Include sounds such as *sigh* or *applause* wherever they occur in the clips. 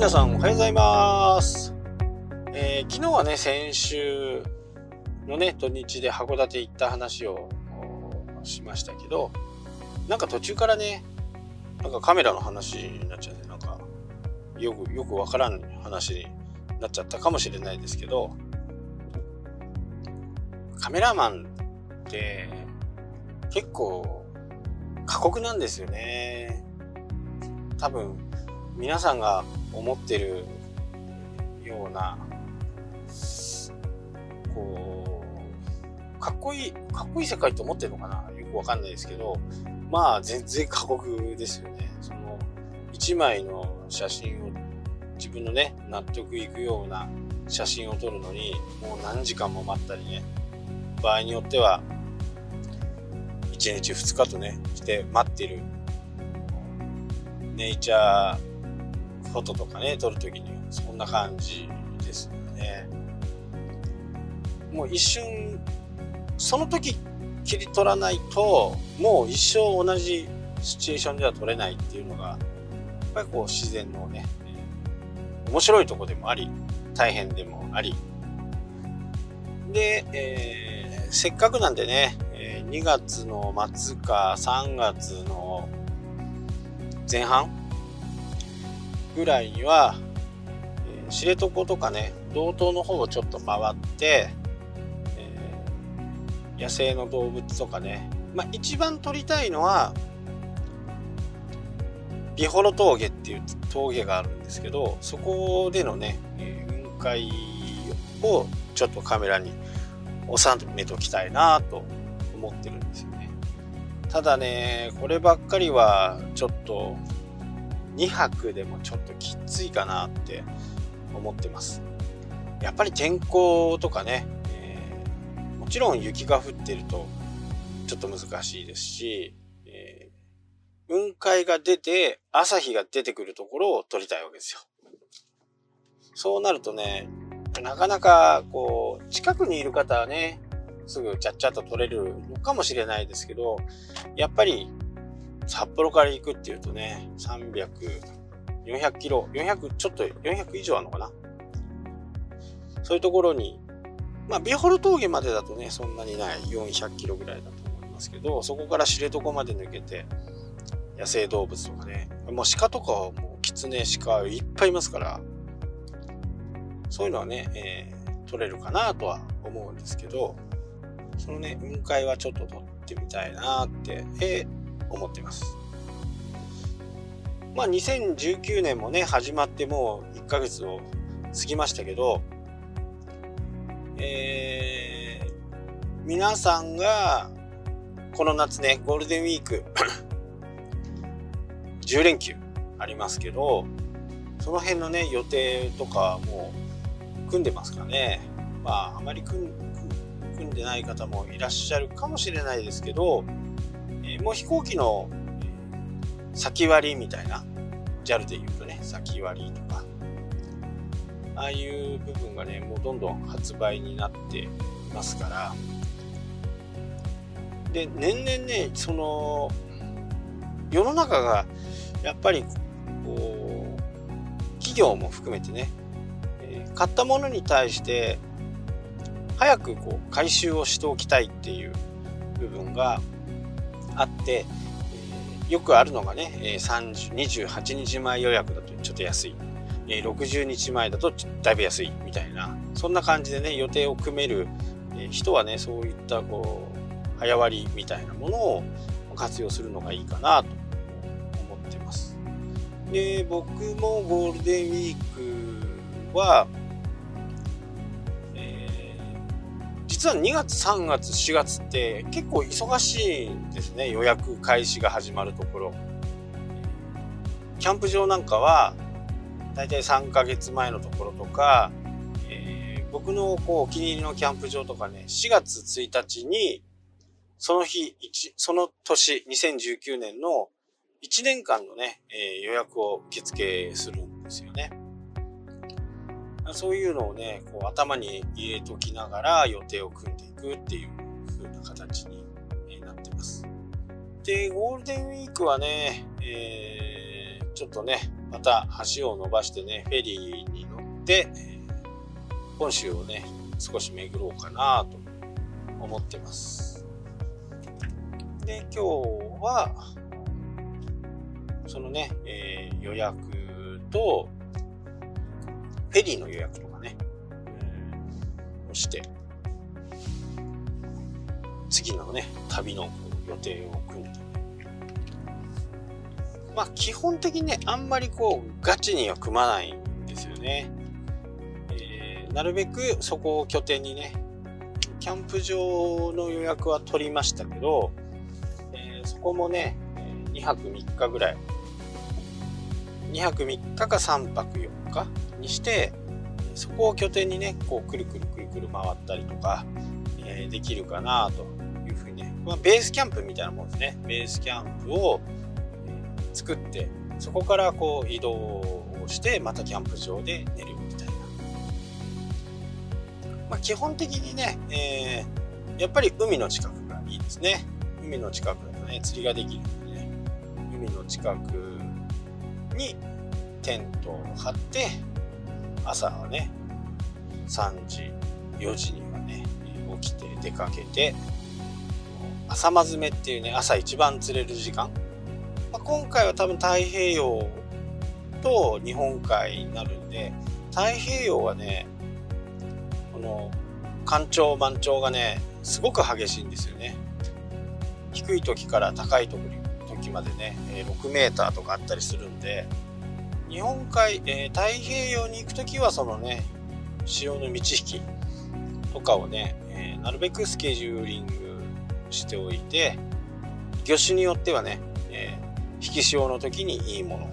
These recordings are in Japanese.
皆さんおはようございます。えー、昨日はね、先週のね、土日で函館行った話をしましたけど、なんか途中からね、なんかカメラの話になっちゃって、なんか、よく、よくわからん話になっちゃったかもしれないですけど、カメラマンって結構過酷なんですよね。多分皆さんが思ってるようなこうかっこいいかっこいい世界と思ってるのかな？よくわかんないですけどまあ全然過酷ですよね。その一枚の写真を自分のね納得いくような写真を撮るのにもう何時間も待ったりね場合によっては1日2日とねして待ってるネイチャーフォトとかね、撮るときにそんな感じですよね。もう一瞬、その時切り取らないと、もう一生同じシチュエーションでは撮れないっていうのが、やっぱりこう自然のね、面白いとこでもあり、大変でもあり。で、えー、せっかくなんでね、2月の末か3月の前半ぐらいには、えー、知床とかね道東の方をちょっと回って、えー、野生の動物とかね、まあ、一番撮りたいのはビホロ峠っていう峠があるんですけどそこでのね、えー、雲海をちょっとカメラに収めておきたいなと思ってるんですよね。ただねこればっかりはちょっと2泊でもちょっときついかなって思ってます。やっぱり天候とかね、えー、もちろん雪が降ってるとちょっと難しいですし、えー、雲海が出て朝日が出てくるところを撮りたいわけですよ。そうなるとね、なかなかこう近くにいる方はね、すぐちゃっちゃと撮れるのかもしれないですけど、やっぱり札幌から行くっていうとね、300、400キロ、400、ちょっと400以上あるのかな？そういうところに、まあ、ビホル峠までだとね、そんなにない400キロぐらいだと思いますけど、そこから知床まで抜けて、野生動物とかね、もう鹿とかはもうキツネ、鹿いっぱいいますから、そういうのはね、えー、取れるかなとは思うんですけど、そのね、雲海はちょっと取ってみたいなって、えー思ってます。まあ2019年もね始まってもう1ヶ月を過ぎましたけど、えー、皆さんがこの夏ねゴールデンウィーク *coughs* 10連休ありますけどその辺のね予定とかも組んでますかねまああまり組んでない方もいらっしゃるかもしれないですけどもう飛行機の先割りみたいな JAL で言うとね先割りとか。ああいう部分がねもうどんどん発売になっていますから。で年々ねその世の中がやっぱりこう企業も含めてね、えー、買ったものに対して早くこう回収をしておきたいっていう部分があって、えー、よくあるのがね、えー、28日前予約だとちょっと安い、え、60日前だとだいぶ安いみたいなそんな感じでね予定を組める、え、人はねそういったこう早割りみたいなものを活用するのがいいかなと思ってます。で僕もゴールデンウィークは実は2月3月4月って結構忙しいんですね予約開始が始まるところキャンプ場なんかは大体3ヶ月前のところとか、えー、僕のこうお気に入りのキャンプ場とかね4月1日にその日その年2019年の1年間のね、えー、予約を受付するんですよね。そういうのをね、こう頭に入れときながら予定を組んでいくっていう風な形になってます。で、ゴールデンウィークはね、えー、ちょっとね、また橋を伸ばしてね、フェリーに乗って、本州をね、少し巡ろうかなと思ってます。で、今日は、そのね、えー、予約と、フェリーの予約とかね、え、をして、次のね、旅の予定を組んで、まあ基本的にね、あんまりこうガチには組まないんですよね。えー、なるべくそこを拠点にね、キャンプ場の予約は取りましたけど、えー、そこもね、2泊3日ぐらい、2泊3日か3泊4日にして、そこを拠点にね、こうくるくるくるくる回ったりとか、えー、できるかなというふうにね、まあ、ベースキャンプみたいなもんですね。ベースキャンプを、え作ってそこからこう移動をしてまたキャンプ場で寝るみたいな、まあ、基本的にね、えー、やっぱり海の近くがいいですね。海の近くだとね釣りができるんでね。海の近くにテントを張って朝はね3時4時にはね起きて出かけて朝まずめっていうね朝一番釣れる時間。まあ、今回は多分太平洋と日本海になるんで太平洋はねこの干潮満潮がねすごく激しいんですよね。低い時から高い時までね6メーターとかあったりするんで日本海、えー、太平洋に行く時はそのね潮の満ち引きとかをね、えー、なるべくスケジューリングしておいて魚種によってはねえ引き潮の時にいいもの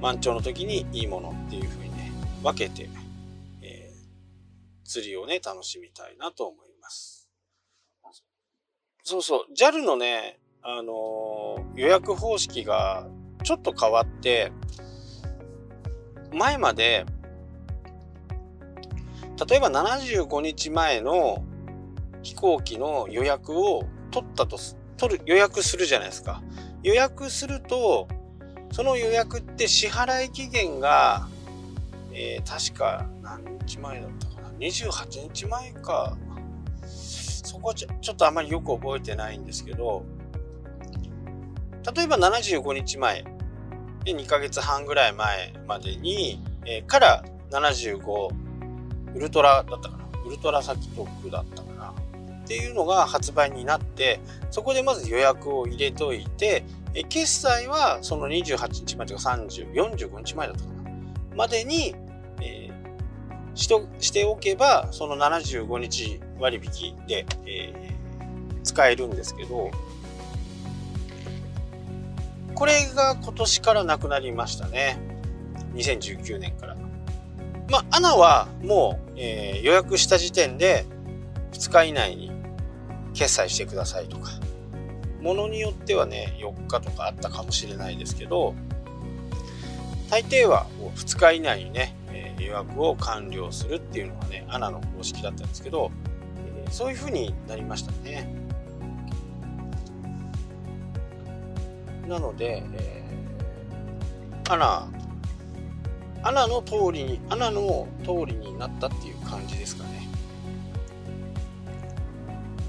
満潮の時にいいものっていう風にね分けて、えー、釣りをね楽しみたいなと思います。そうそう。JAL のねあのー、予約方式がちょっと変わって前まで例えば75日前の飛行機の予約を取ったと取る予約するじゃないですか予約すると、その予約って支払い期限が、えー、確か何日前だったかな ?28 日前か。そこはちょちょっとあまりよく覚えてないんですけど、例えば75日前で2ヶ月半ぐらい前までに、えー、から75ウルトラだったかな。ウルトラ先クだったかな。っていうのが発売になってそこでまず予約を入れといてえ決済はその28日前とか30、45日前だったかな。までに、えー、しとしておけばその75日割引で、えー、使えるんですけどこれが今年からなくなりましたね。2019年から。まあ、アナはもう、えー、予約した時点で2日以内に決済してくださいとか、ものによってはね、4日とかあったかもしれないですけど、大抵は2日以内にね、え予約を完了するっていうのがね、アナの公式だったんですけど、えそういう風になりましたね。なので、えー、アナ、アナの通りに、アナの通りになったっていう感じですかね。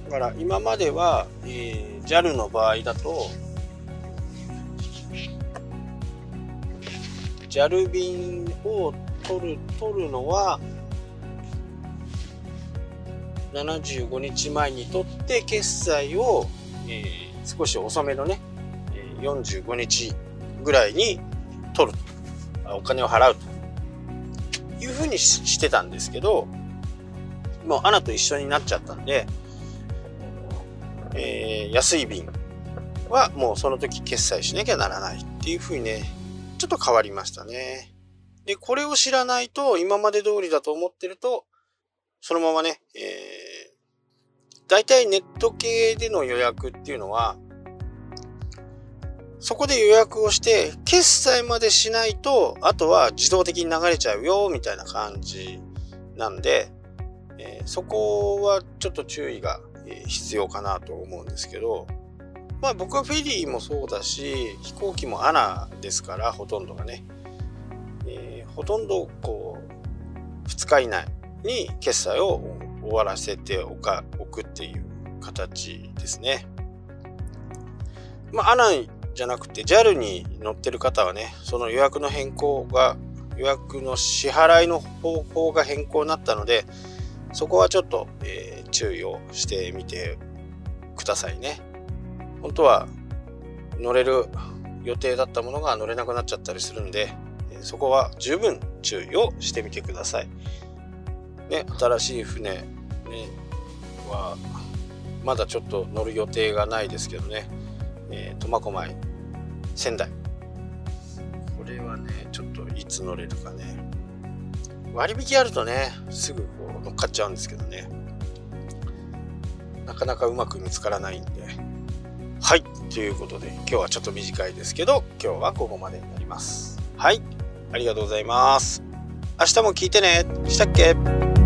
だから今までは、えー、JAL の場合だと JAL 便を取る取るのは75日前に取って決済を、えー、少し遅めのね45日ぐらいに取るお金を払うというふうにしてたんですけどもうアナと一緒になっちゃったんでえー、安い便はもうその時決済しなきゃならないっていう風にね、ちょっと変わりましたね。で、これを知らないと今まで通りだと思ってると、そのままね、えー、大体ネット系での予約っていうのは、そこで予約をして、決済までしないと、あとは自動的に流れちゃうよ、みたいな感じなんで、えー、そこはちょっと注意が必要かなと思うんですけど、まあ僕はフェリーもそうだし飛行機もアナですからほとんどがね、えー、ほとんどこう2日以内に決済を終わらせておくっていう形ですね。まあアナじゃなくて JAL に乗ってる方はねその予約の変更が予約の支払いの方法が変更になったのでそこはちょっと、えー、注意をしてみてくださいね。本当は乗れる予定だったものが乗れなくなっちゃったりするんで、そこは十分注意をしてみてください。ね、新しい船、ね、はまだちょっと乗る予定がないですけどね、苫小牧、仙台。これはね、ちょっといつ乗れるかね。割引あるとね、すぐこう乗っかっちゃうんですけどね。なかなかうまく見つからないんで。はい。ということで、今日はちょっと短いですけど、今日はここまでになります。はい。ありがとうございます。明日も聞いてね。したっけ？